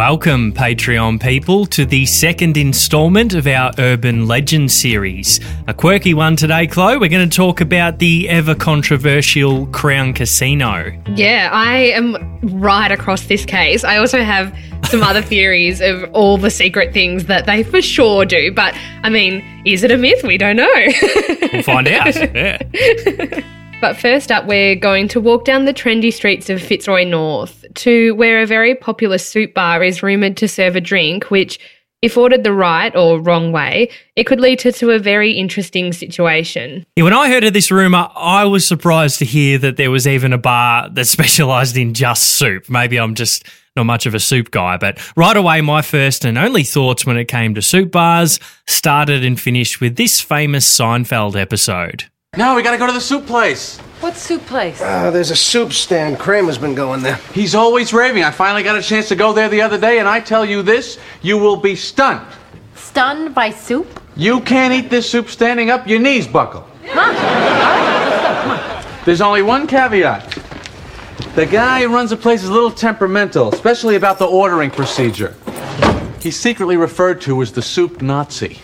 Welcome, Patreon people, to the second installment of our Urban Legend series. A quirky one today, Chloe. We're going to talk about the ever controversial Crown Casino. Yeah, I am right across this case. I also have some other theories of all the secret things that they for sure do. But I mean, is it a myth? We don't know. We'll find out. Yeah. But first up, we're going to walk down the trendy streets of Fitzroy North to where a very popular soup bar is rumoured to serve a drink which, if ordered the right or wrong way, it could lead to, to a very interesting situation. Yeah, when I heard of this rumour, I was surprised to hear that there was even a bar that specialised in just soup. Maybe I'm just not much of a soup guy, but right away, my first and only thoughts when it came to soup bars started and finished with this famous Seinfeld episode. Now we gotta go to the soup place. What soup place? Uh, there's a soup stand. Kramer's been going there. He's always raving. I finally got a chance to go there the other day, and I tell you this, you will be stunned. Stunned by soup? You can't eat this soup standing up, your knees buckle. Huh? There's only one caveat. The guy who runs the place is a little temperamental, especially about the ordering procedure. He's secretly referred to as the soup Nazi.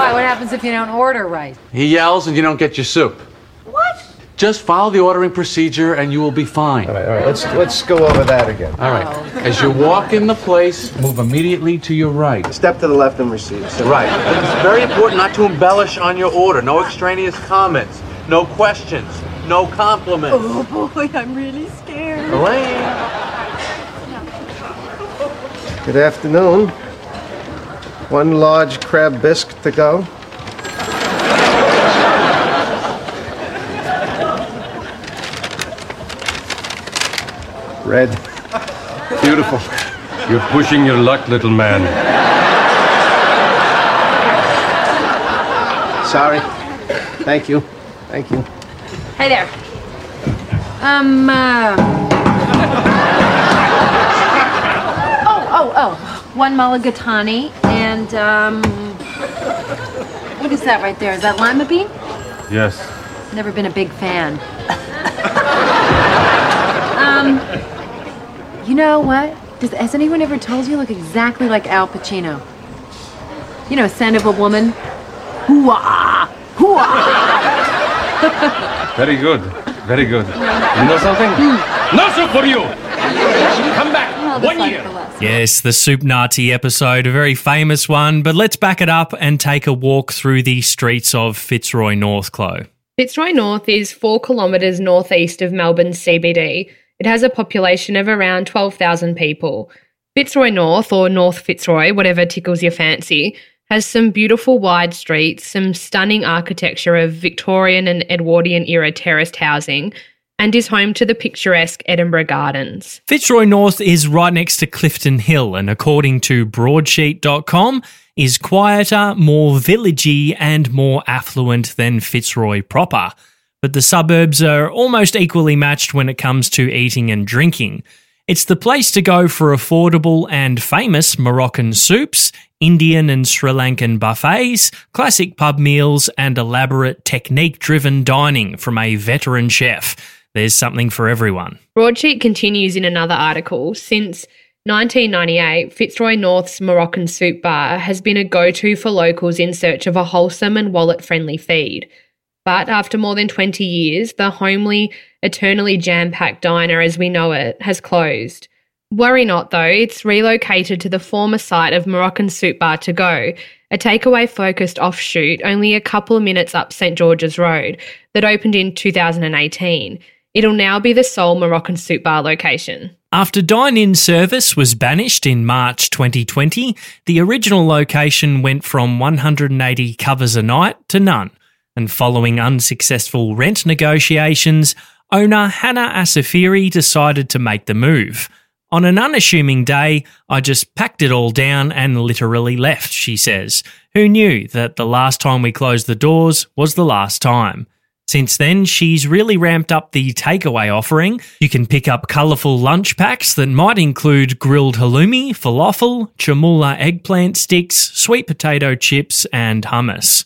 Why? What happens if you don't order right? He yells and you don't get your soup. What? Just follow the ordering procedure and you will be fine. All right, all right. Let's let's go over that again. All right. As you walk in the place, move immediately to your right. Step to the left and receive. Sit Right. It's very important not to embellish on your order. No extraneous comments. No questions. No compliments. Oh boy, I'm really scared. Elaine. Good afternoon. One large crab bisque to go. Red. Beautiful. You're pushing your luck, little man. Sorry. Thank you. Thank you. Hey there. Um, uh... Oh, oh, oh. One mulligatawny and, um... What is that right there? Is that lima bean? Yes. Never been a big fan. um, you know what? Does, has anyone ever told you you look exactly like Al Pacino? You know, Scent of a Woman? Hoo-ah! Hoo-ah! Very good. Very good. You know something? No soup for you! Come back! One year! Yes, the Soup Nazi episode, a very famous one, but let's back it up and take a walk through the streets of Fitzroy North, Clo. Fitzroy North is four kilometres northeast of Melbourne's CBD. It has a population of around 12,000 people. Fitzroy North, or North Fitzroy, whatever tickles your fancy, has some beautiful wide streets, some stunning architecture of Victorian and Edwardian era terraced housing, and is home to the picturesque Edinburgh Gardens. Fitzroy North is right next to Clifton Hill, and according to broadsheet.com, is quieter, more villagey, and more affluent than Fitzroy proper. But the suburbs are almost equally matched when it comes to eating and drinking. It's the place to go for affordable and famous Moroccan soups, Indian and Sri Lankan buffets, classic pub meals, and elaborate technique driven dining from a veteran chef. There's something for everyone. Broadsheet continues in another article. Since 1998, Fitzroy North's Moroccan Soup Bar has been a go to for locals in search of a wholesome and wallet friendly feed. But after more than 20 years, the homely, eternally jam packed diner as we know it has closed. Worry not though, it's relocated to the former site of Moroccan Soup Bar to go, a takeaway focused offshoot only a couple of minutes up St George's Road that opened in 2018. It'll now be the sole Moroccan soup bar location. After dine in service was banished in March 2020, the original location went from 180 covers a night to none. And following unsuccessful rent negotiations, owner Hana Assafiri decided to make the move. On an unassuming day, I just packed it all down and literally left, she says. Who knew that the last time we closed the doors was the last time? Since then, she's really ramped up the takeaway offering. You can pick up colourful lunch packs that might include grilled halloumi, falafel, chermoula eggplant sticks, sweet potato chips, and hummus.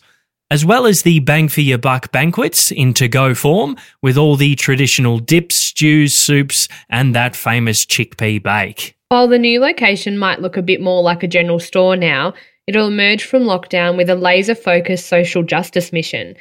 As well as the bang for your buck banquets in to go form, with all the traditional dips, stews, soups, and that famous chickpea bake. While the new location might look a bit more like a general store now, it'll emerge from lockdown with a laser focused social justice mission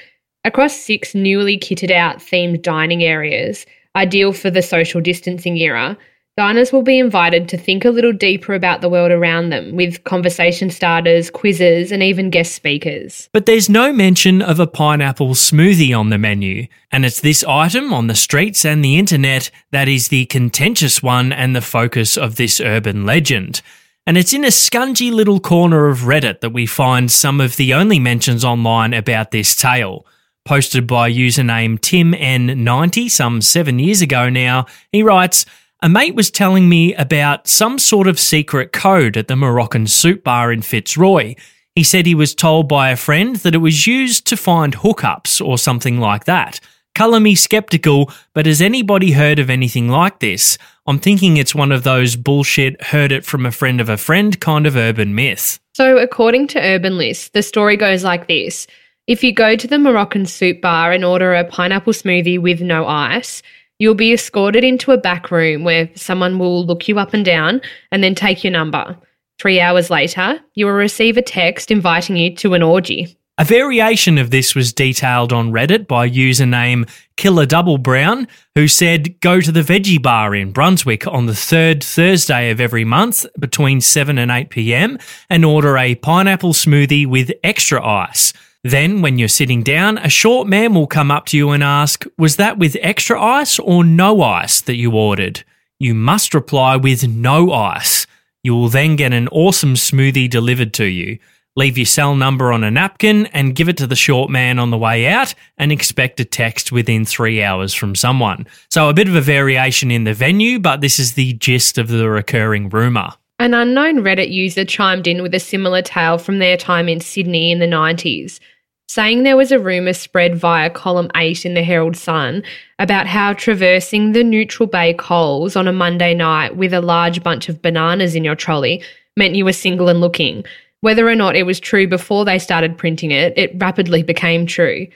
across six newly kitted out themed dining areas, ideal for the social distancing era. Diners will be invited to think a little deeper about the world around them with conversation starters, quizzes, and even guest speakers. But there's no mention of a pineapple smoothie on the menu, and it's this item on the streets and the internet that is the contentious one and the focus of this urban legend. And it's in a scungy little corner of Reddit that we find some of the only mentions online about this tale posted by username TimN90 some seven years ago now. He writes, a mate was telling me about some sort of secret code at the Moroccan soup bar in Fitzroy. He said he was told by a friend that it was used to find hookups or something like that. Colour me skeptical, but has anybody heard of anything like this? I'm thinking it's one of those bullshit, heard it from a friend of a friend kind of urban myth. So, according to Urban List, the story goes like this if you go to the Moroccan soup bar and order a pineapple smoothie with no ice, you'll be escorted into a back room where someone will look you up and down and then take your number. Three hours later, you will receive a text inviting you to an orgy. A variation of this was detailed on Reddit by username Killer Double Brown, who said, Go to the veggie bar in Brunswick on the third Thursday of every month between 7 and 8 pm and order a pineapple smoothie with extra ice. Then, when you're sitting down, a short man will come up to you and ask, Was that with extra ice or no ice that you ordered? You must reply with no ice. You will then get an awesome smoothie delivered to you. Leave your cell number on a napkin and give it to the short man on the way out and expect a text within three hours from someone. So, a bit of a variation in the venue, but this is the gist of the recurring rumour. An unknown Reddit user chimed in with a similar tale from their time in Sydney in the 90s saying there was a rumour spread via column 8 in the Herald Sun about how traversing the Neutral Bay Coles on a Monday night with a large bunch of bananas in your trolley meant you were single and looking. Whether or not it was true before they started printing it, it rapidly became true.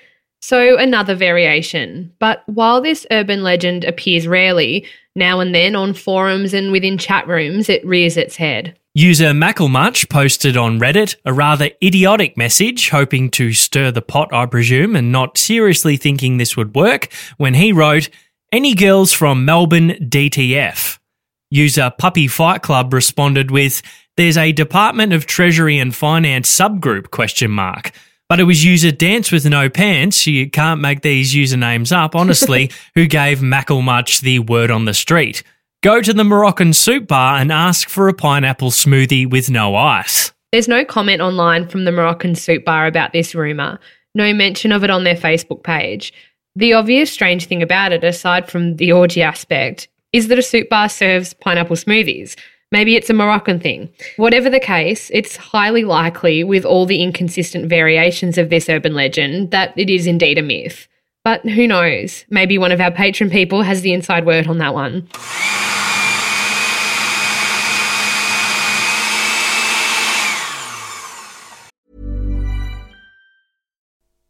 So, another variation. But while this urban legend appears rarely, now and then on forums and within chat rooms, it rears its head. User Macklemuch posted on Reddit a rather idiotic message, hoping to stir the pot, I presume, and not seriously thinking this would work, when he wrote, Any girls from Melbourne DTF? User Puppy Fight Club responded with, There's a Department of Treasury and Finance subgroup question mark. But it was user Dance with No Pants, you can't make these usernames up, honestly, who gave Macklemuch the word on the street. Go to the Moroccan soup bar and ask for a pineapple smoothie with no ice. There's no comment online from the Moroccan soup bar about this rumour, no mention of it on their Facebook page. The obvious strange thing about it, aside from the orgy aspect, is that a soup bar serves pineapple smoothies. Maybe it's a Moroccan thing. Whatever the case, it's highly likely, with all the inconsistent variations of this urban legend, that it is indeed a myth. But who knows? Maybe one of our patron people has the inside word on that one.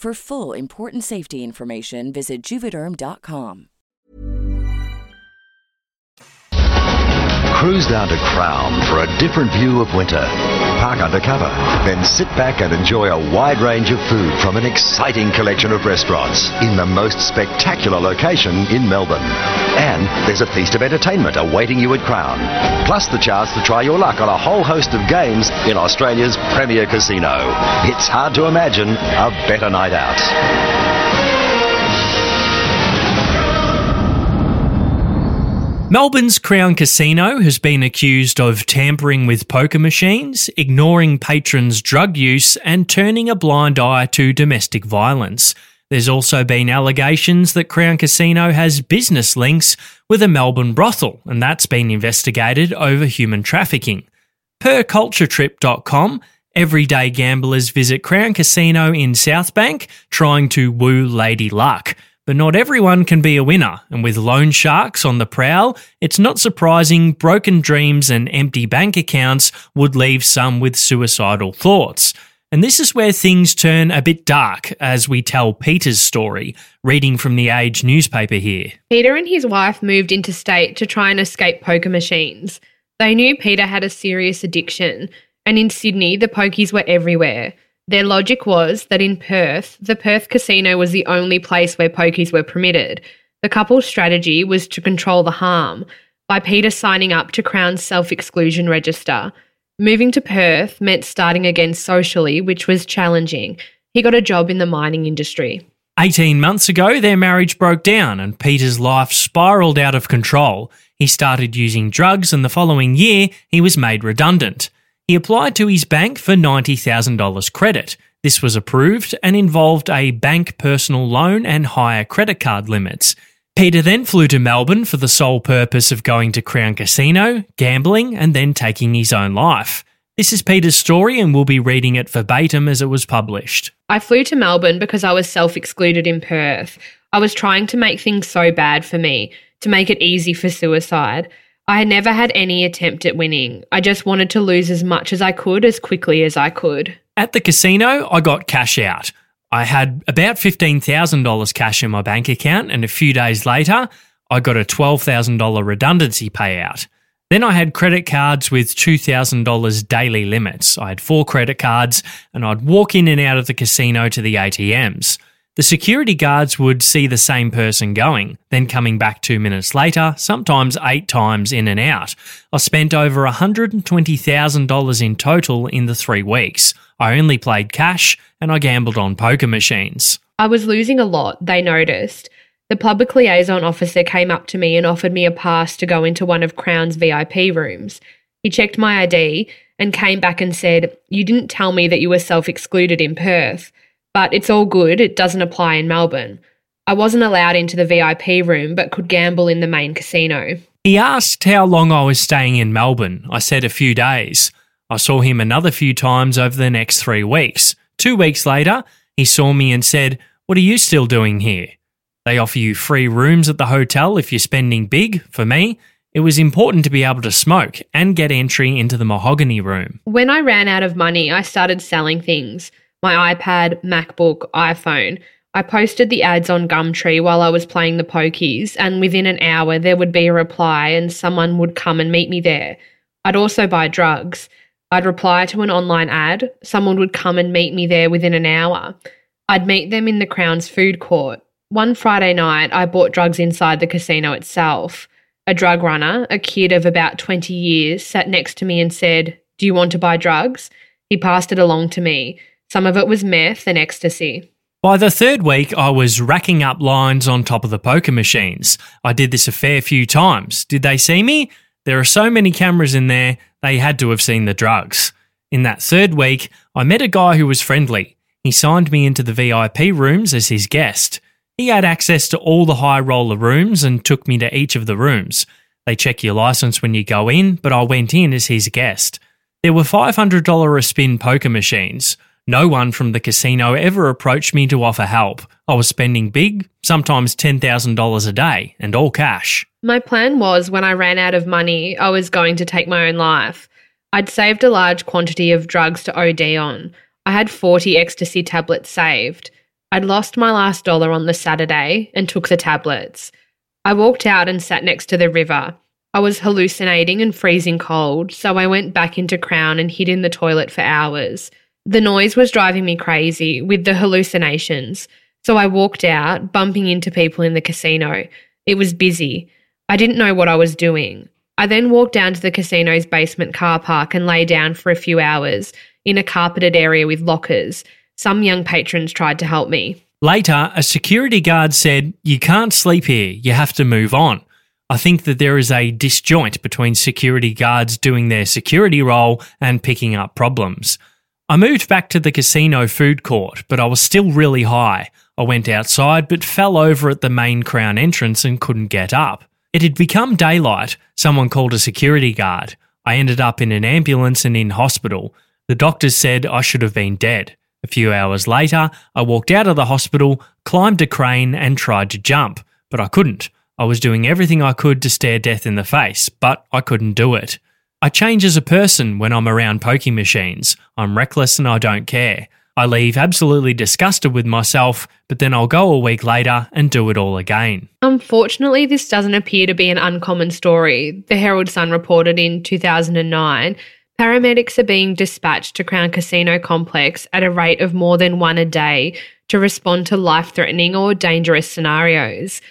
For full important safety information, visit juvederm.com. Cruise down to Crown for a different view of winter. Park undercover, then sit back and enjoy a wide range of food from an exciting collection of restaurants in the most spectacular location in Melbourne. And there's a feast of entertainment awaiting you at Crown, plus the chance to try your luck on a whole host of games in Australia's premier casino. It's hard to imagine a better night out. Melbourne's Crown Casino has been accused of tampering with poker machines, ignoring patrons' drug use, and turning a blind eye to domestic violence. There's also been allegations that Crown Casino has business links with a Melbourne brothel, and that's been investigated over human trafficking. Per culturetrip.com, everyday gamblers visit Crown Casino in Southbank trying to woo Lady Luck. But not everyone can be a winner, and with loan sharks on the prowl, it's not surprising broken dreams and empty bank accounts would leave some with suicidal thoughts. And this is where things turn a bit dark as we tell Peter's story, reading from the Age newspaper here. Peter and his wife moved interstate to try and escape poker machines. They knew Peter had a serious addiction, and in Sydney, the pokies were everywhere. Their logic was that in Perth, the Perth casino was the only place where pokies were permitted. The couple's strategy was to control the harm by Peter signing up to Crown's self exclusion register. Moving to Perth meant starting again socially, which was challenging. He got a job in the mining industry. 18 months ago, their marriage broke down and Peter's life spiraled out of control. He started using drugs, and the following year, he was made redundant. He applied to his bank for $90,000 credit. This was approved and involved a bank personal loan and higher credit card limits. Peter then flew to Melbourne for the sole purpose of going to Crown Casino, gambling, and then taking his own life. This is Peter's story, and we'll be reading it verbatim as it was published. I flew to Melbourne because I was self excluded in Perth. I was trying to make things so bad for me, to make it easy for suicide. I never had any attempt at winning. I just wanted to lose as much as I could as quickly as I could. At the casino, I got cash out. I had about $15,000 cash in my bank account, and a few days later, I got a $12,000 redundancy payout. Then I had credit cards with $2,000 daily limits. I had four credit cards, and I'd walk in and out of the casino to the ATMs. The security guards would see the same person going, then coming back two minutes later, sometimes eight times in and out. I spent over $120,000 in total in the three weeks. I only played cash and I gambled on poker machines. I was losing a lot, they noticed. The public liaison officer came up to me and offered me a pass to go into one of Crown's VIP rooms. He checked my ID and came back and said, You didn't tell me that you were self excluded in Perth. But it's all good, it doesn't apply in Melbourne. I wasn't allowed into the VIP room, but could gamble in the main casino. He asked how long I was staying in Melbourne. I said a few days. I saw him another few times over the next three weeks. Two weeks later, he saw me and said, What are you still doing here? They offer you free rooms at the hotel if you're spending big. For me, it was important to be able to smoke and get entry into the mahogany room. When I ran out of money, I started selling things my iPad, MacBook, iPhone. I posted the ads on Gumtree while I was playing the pokies, and within an hour there would be a reply and someone would come and meet me there. I'd also buy drugs. I'd reply to an online ad. Someone would come and meet me there within an hour. I'd meet them in the Crown's food court. One Friday night, I bought drugs inside the casino itself. A drug runner, a kid of about 20 years, sat next to me and said, Do you want to buy drugs? He passed it along to me. Some of it was meth and ecstasy. By the third week, I was racking up lines on top of the poker machines. I did this a fair few times. Did they see me? There are so many cameras in there, they had to have seen the drugs. In that third week, I met a guy who was friendly. He signed me into the VIP rooms as his guest. He had access to all the high roller rooms and took me to each of the rooms. They check your license when you go in, but I went in as his guest. There were $500 a spin poker machines. No one from the casino ever approached me to offer help. I was spending big, sometimes $10,000 a day, and all cash. My plan was when I ran out of money, I was going to take my own life. I'd saved a large quantity of drugs to OD on. I had 40 ecstasy tablets saved. I'd lost my last dollar on the Saturday and took the tablets. I walked out and sat next to the river. I was hallucinating and freezing cold, so I went back into Crown and hid in the toilet for hours. The noise was driving me crazy with the hallucinations, so I walked out, bumping into people in the casino. It was busy. I didn't know what I was doing. I then walked down to the casino's basement car park and lay down for a few hours in a carpeted area with lockers. Some young patrons tried to help me. Later, a security guard said, You can't sleep here, you have to move on. I think that there is a disjoint between security guards doing their security role and picking up problems. I moved back to the casino food court, but I was still really high. I went outside but fell over at the main crown entrance and couldn't get up. It had become daylight. Someone called a security guard. I ended up in an ambulance and in hospital. The doctors said I should have been dead. A few hours later, I walked out of the hospital, climbed a crane, and tried to jump, but I couldn't. I was doing everything I could to stare death in the face, but I couldn't do it. I change as a person when I'm around poking machines. I'm reckless and I don't care. I leave absolutely disgusted with myself, but then I'll go a week later and do it all again. Unfortunately, this doesn't appear to be an uncommon story. The Herald Sun reported in 2009 paramedics are being dispatched to Crown Casino Complex at a rate of more than one a day to respond to life threatening or dangerous scenarios.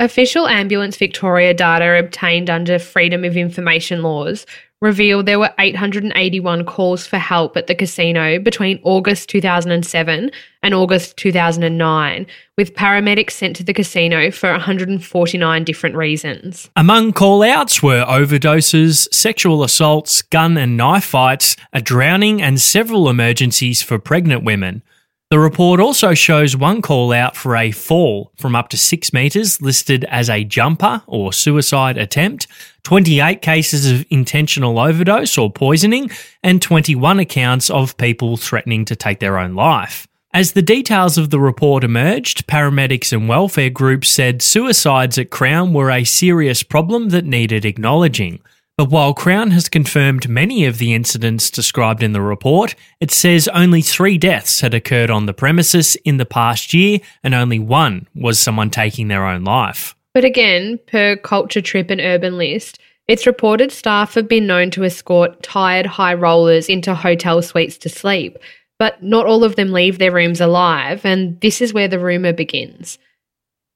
Official Ambulance Victoria data obtained under Freedom of Information laws revealed there were 881 calls for help at the casino between August 2007 and August 2009, with paramedics sent to the casino for 149 different reasons. Among call outs were overdoses, sexual assaults, gun and knife fights, a drowning, and several emergencies for pregnant women. The report also shows one call out for a fall from up to six metres listed as a jumper or suicide attempt, 28 cases of intentional overdose or poisoning, and 21 accounts of people threatening to take their own life. As the details of the report emerged, paramedics and welfare groups said suicides at Crown were a serious problem that needed acknowledging. But while Crown has confirmed many of the incidents described in the report, it says only three deaths had occurred on the premises in the past year and only one was someone taking their own life. But again, per Culture Trip and Urban List, it's reported staff have been known to escort tired high rollers into hotel suites to sleep, but not all of them leave their rooms alive, and this is where the rumour begins.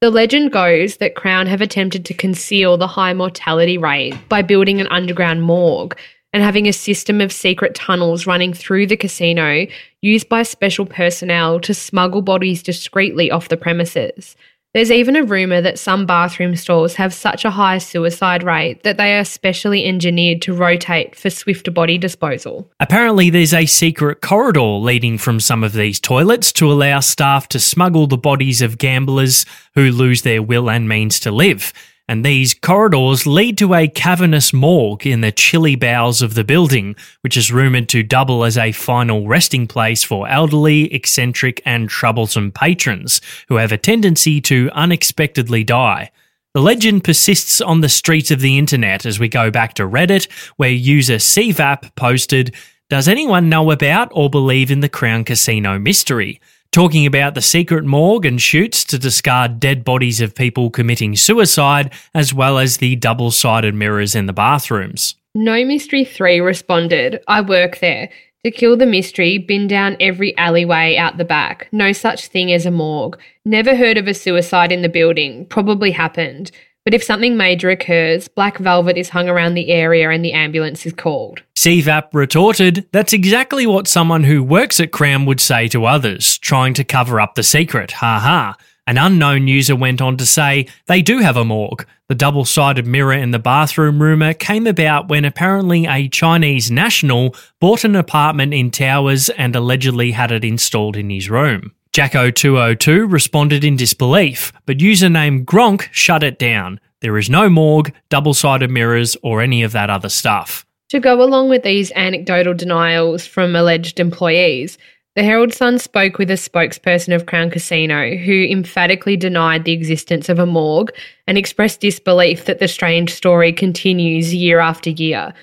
The legend goes that Crown have attempted to conceal the high mortality rate by building an underground morgue and having a system of secret tunnels running through the casino used by special personnel to smuggle bodies discreetly off the premises. There's even a rumour that some bathroom stalls have such a high suicide rate that they are specially engineered to rotate for swifter body disposal. Apparently, there's a secret corridor leading from some of these toilets to allow staff to smuggle the bodies of gamblers who lose their will and means to live. And these corridors lead to a cavernous morgue in the chilly bowels of the building, which is rumoured to double as a final resting place for elderly, eccentric, and troublesome patrons who have a tendency to unexpectedly die. The legend persists on the streets of the internet as we go back to Reddit, where user CVAP posted, Does anyone know about or believe in the Crown Casino mystery? Talking about the secret morgue and chutes to discard dead bodies of people committing suicide, as well as the double sided mirrors in the bathrooms. No Mystery 3 responded, I work there. To kill the mystery, bin down every alleyway out the back. No such thing as a morgue. Never heard of a suicide in the building. Probably happened. But if something major occurs, black velvet is hung around the area and the ambulance is called. CVAP retorted, That's exactly what someone who works at Crown would say to others, trying to cover up the secret. Ha ha. An unknown user went on to say they do have a morgue. The double sided mirror in the bathroom rumour came about when apparently a Chinese national bought an apartment in Towers and allegedly had it installed in his room. Jacko202 responded in disbelief, but username Gronk shut it down. There is no morgue, double sided mirrors, or any of that other stuff. To go along with these anecdotal denials from alleged employees, the Herald Sun spoke with a spokesperson of Crown Casino who emphatically denied the existence of a morgue and expressed disbelief that the strange story continues year after year.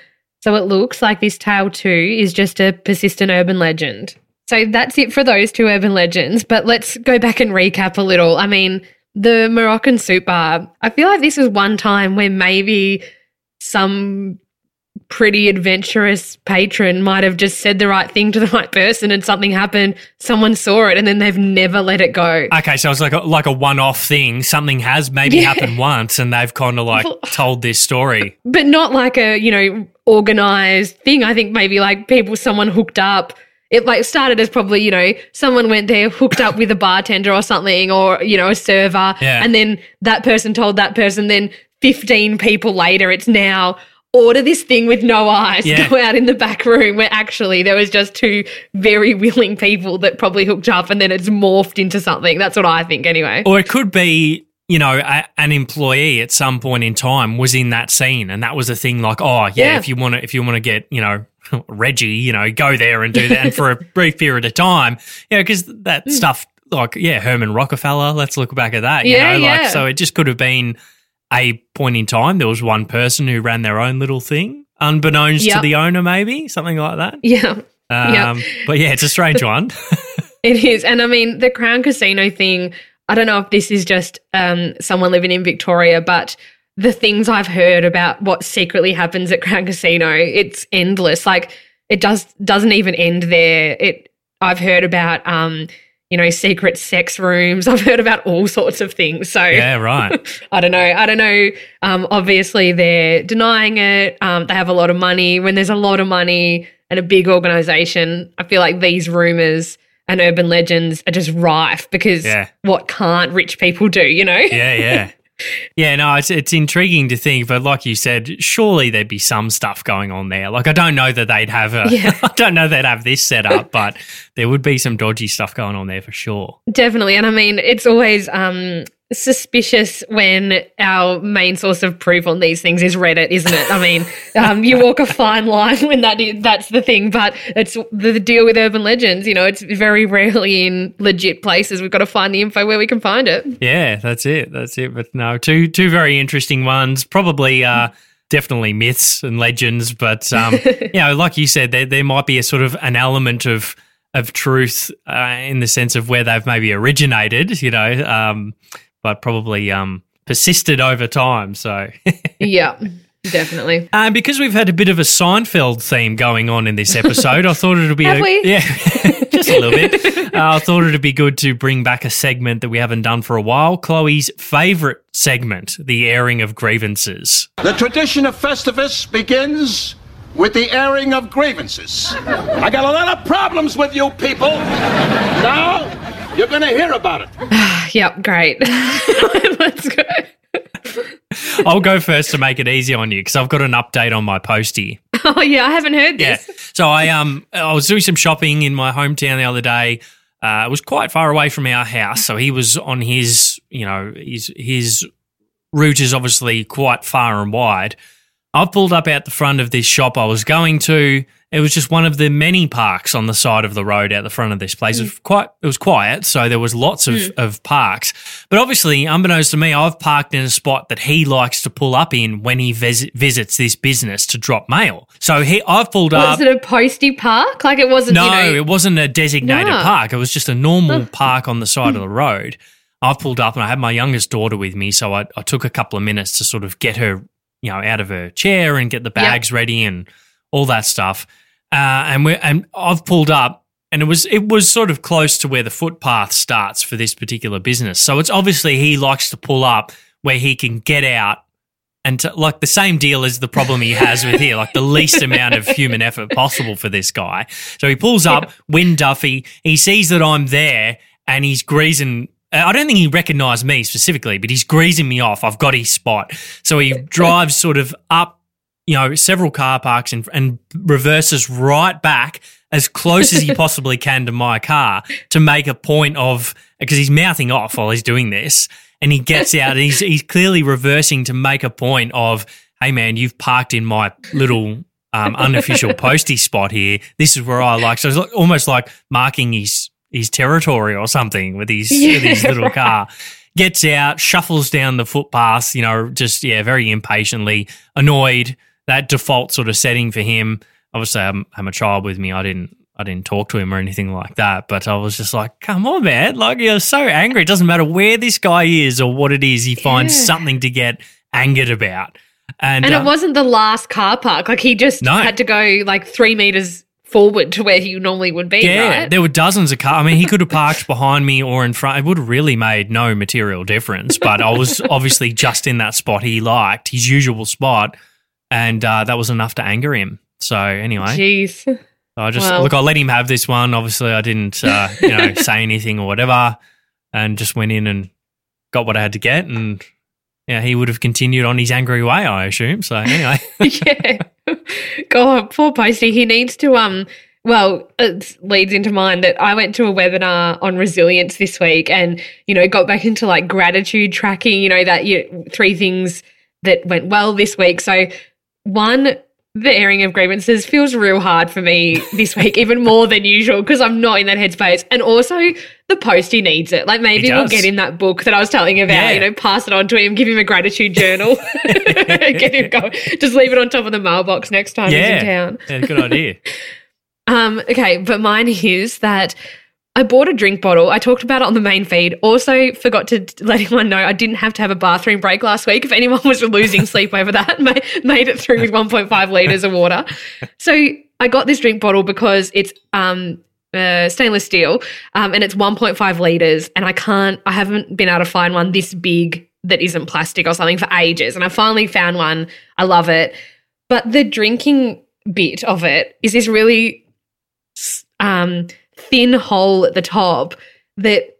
So it looks like this tale too is just a persistent urban legend. So that's it for those two urban legends, but let's go back and recap a little. I mean, the Moroccan soup bar, I feel like this was one time where maybe some pretty adventurous patron might have just said the right thing to the right person and something happened someone saw it and then they've never let it go Okay, so it's like a, like a one-off thing. Something has maybe Yeah. happened once, and they've kind of like told this story. but not like a you know organized thing i think maybe like people someone hooked up it like started as probably you know someone went there hooked up with a bartender or something or you know a server Yeah. and then that person told that person then 15 people later it's now order this thing with no eyes Yeah. go out in the back room where actually there was just two very willing people that probably hooked up and then it's morphed into something that's what i think anyway Or it could be, you know, a, an employee at some point in time was in that scene, and that was a thing. Like, oh yeah, Yeah. if you want to, if you want to get, you know, Reggie, you know, go there and do that, and for a brief period of time, yeah, because that Hmm. stuff, like, yeah, Herman Rockefeller. Let's look back at that. You Yeah, know, like, yeah. so it just could have been a point in time. There was one person who ran their own little thing, unbeknownst to the owner, maybe something like that. yeah Um, But yeah, it's a strange one. It is. And I mean, the Crown Casino thing, I don't know if this is just um, someone living in Victoria, but the things I've heard about what secretly happens at Crown Casino, it's endless. Like it does doesn't even end there. It I've heard about um, you know, secret sex rooms. I've heard about all sorts of things. So yeah, right. I don't know. I don't know. Um, obviously, they're denying it. Um, they have a lot of money. When there's a lot of money and a big organization, I feel like these rumors and urban legends are just rife because Yeah. what can't rich people do, you know? yeah, yeah. Yeah, no, it's it's intriguing to think, but like you said, surely there'd be some stuff going on there. Like I don't know that they'd have a, Yeah. I don't know they'd have this set up, but there would be some dodgy stuff going on there for sure. Definitely. And I mean, it's always um, suspicious when our main source of proof on these things is Reddit, isn't it? I mean, um, you walk a fine line when that is, that's the thing, but it's the, deal with urban legends. You know, it's very rarely in legit places. We've got to find the info where we can find it. Yeah, that's it. That's it. But no, two two very interesting ones. Probably uh definitely myths and legends, but um you know, like you said, there there might be a sort of an element of of truth uh, in the sense of where they've maybe originated, you know, um but probably um persisted over time. So yeah, definitely. Um, because we've had a bit of a Seinfeld theme going on in this episode, I thought it'd be Have a, we? yeah, just a little bit. Uh, I thought it'd be good to bring back a segment that we haven't done for a while. Chloe's favorite segment, the airing of grievances. The tradition of Festivus begins with the airing of grievances. I got a lot of problems with you people. Now, you're going to hear about it. Yep, great. Let's go. I'll go first to make it easy on you because I've got an update on my postie. Oh yeah, I haven't heard Yeah. this. So I um I was doing some shopping in my hometown the other day. Uh, it was quite far away from our house, so he was on his you know his his route is obviously quite far and wide. I pulled up out the front of this shop I was going to. It was just one of the many parks on the side of the road out the front of this place. It was mm. quite it was quiet, so there was lots of, mm. of parks. But obviously, unbeknownst to me, I've parked in a spot that he likes to pull up in when he vis- visits this business to drop mail. So he I've pulled up. Was it a postie park? Like it wasn't. No, you know, it wasn't a designated No. park. It was just a normal park on the side of mm. the road. I pulled up and I had my youngest daughter with me, so I, I took a couple of minutes to sort of get her you know, out of her chair and get the bags ready and all that stuff. Uh, and we and I've pulled up, and it was it was sort of close to where the footpath starts for this particular business. So it's obviously he likes to pull up where he can get out and to, like the same deal as the problem he has with here, like the least amount of human effort possible for this guy. So he pulls up, Win Duffy. He sees that I'm there, and he's greasing. I don't think he recognised me specifically, but he's greasing me off. I've got his spot. So he drives sort of up, you know, several car parks and, and reverses right back as close as he possibly can to my car to make a point of because he's mouthing off while he's doing this and he gets out and he's he's clearly reversing to make a point of hey man you've parked in my little um, unofficial postie spot here this is where I like so it's almost like marking his his territory or something with his with his little car gets out shuffles down the footpath you know just yeah very impatiently annoyed that default sort of setting for him obviously I'm, I'm a child with me I didn't I didn't talk to him or anything like that, but I was just like, come on, man. Like, you're so angry. It doesn't matter where this guy is or what it is, he finds Yeah. something to get angered about. And, And uh, it wasn't the last car park. Like he just No. had to go like three meters forward to where you normally would be. yeah, right? there were dozens of cars. I mean, he could have parked behind me or in front. It would have really made no material difference, but I was obviously just in that spot he liked, his usual spot, and uh, that was enough to anger him. So, anyway. Jeez. I just Well- look. I let him have this one. Obviously, I didn't, uh, you know, say anything or whatever, and just went in and got what I had to get. And yeah, he would have continued on his angry way, I assume. So anyway, yeah. God, poor Posty. He needs to um. Well, it leads into mind that I went to a webinar on resilience this week, and you know, got back into like gratitude tracking. You know that you three things that went well this week. So one. The airing of grievances feels real hard for me this week, even more than usual, because I'm not in that headspace. And also, the postie needs it. Like maybe we'll get him that book that I was telling you about. Yeah. You know, pass it on to him, give him a gratitude journal, get him going. Just leave it on top of the mailbox next time he's in town. yeah, good idea. Um, okay, but mine is that I bought a drink bottle. I talked about it on the main feed. Also, forgot to let anyone know I didn't have to have a bathroom break last week. If anyone was losing sleep over that, made it through with 1.5 liters of water. So I got this drink bottle because it's um, uh, stainless steel um, and it's 1.5 liters. And I can't, I haven't been able to find one this big that isn't plastic or something for ages. And I finally found one. I love it. But the drinking bit of it is this really um, thin hole at the top that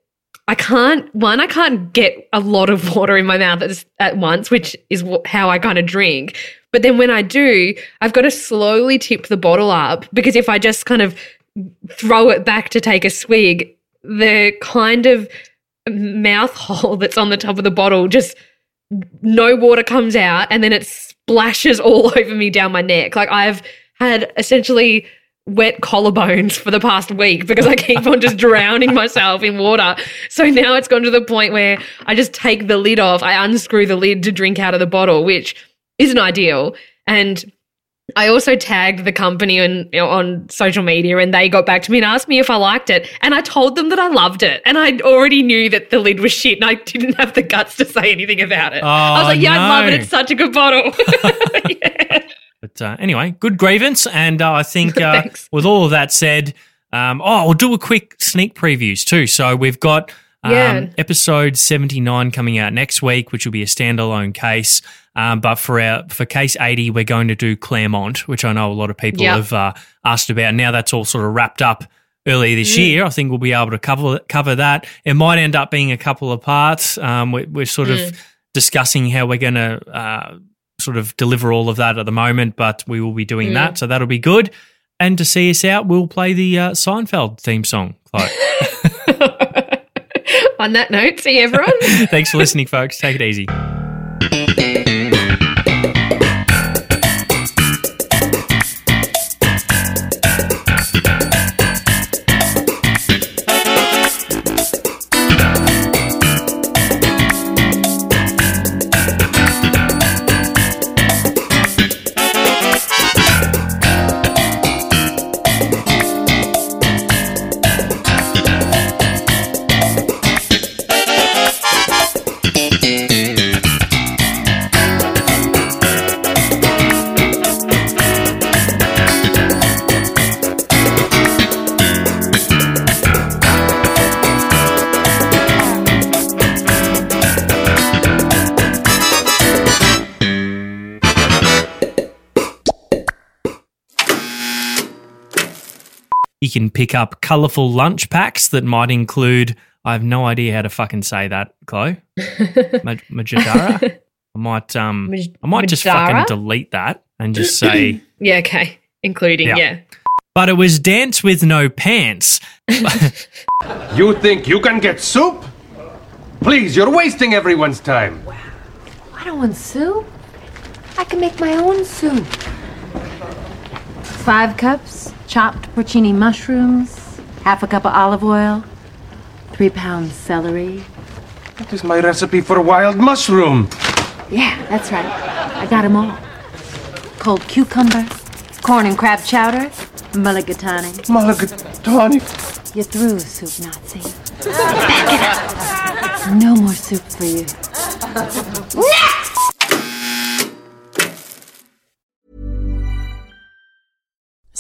I can't. One, I can't get a lot of water in my mouth at, at once, which is wh- how I kind of drink. But then when I do, I've got to slowly tip the bottle up because if I just kind of throw it back to take a swig, the kind of mouth hole that's on the top of the bottle just no water comes out and then it splashes all over me down my neck. Like I've had essentially wet collarbones for the past week because I keep on just drowning myself in water. So now it's gone to the point where I just take the lid off, I unscrew the lid to drink out of the bottle, which isn't ideal. And I also tagged the company on on social media, and they got back to me and asked me if I liked it, and I told them that I loved it, and I already knew that the lid was shit, and I didn't have the guts to say anything about it. I was Oh, like, "Yeah, I love it. It's such a good bottle." But uh, anyway, good grievance. And uh, I think uh, with all of that said, um, oh, we'll do a quick sneak previews too. So we've got um, Yeah. episode 79 coming out next week, which will be a standalone case. Um, but for our for case 80, we're going to do Claremont, which I know a lot of people Yep. have uh, asked about. Now that's all sort of wrapped up earlier this Mm. year. I think we'll be able to cover cover that. It might end up being a couple of parts. Um, we're, we're sort Mm. of discussing how we're going to uh, sort of deliver all of that at the moment, but we will be doing Mm. that, so that'll be good. And to see us out, we'll play the uh, Seinfeld theme song. Chloe. on that note, see you everyone. Thanks for listening, folks. Take it easy. You can pick up colourful lunch packs that might include. I have no idea how to fucking say that, Chloe. Ma- Majadara. I might um Maj- I might just fucking delete that and just say Yeah, okay. Including, Yeah. yeah. but it was dance with no pants. You think you can get soup? Please, you're wasting everyone's time. Wow. I don't want soup. I can make my own soup. Five cups chopped porcini mushrooms, half a cup of olive oil, three pounds celery. That is my recipe for wild mushroom. Yeah, that's right. I got 'em all. Cold cucumber, corn and crab chowder, mulligatawny. Mulligatawny. You're through, soup Nazi. Back it up. No more soup for you.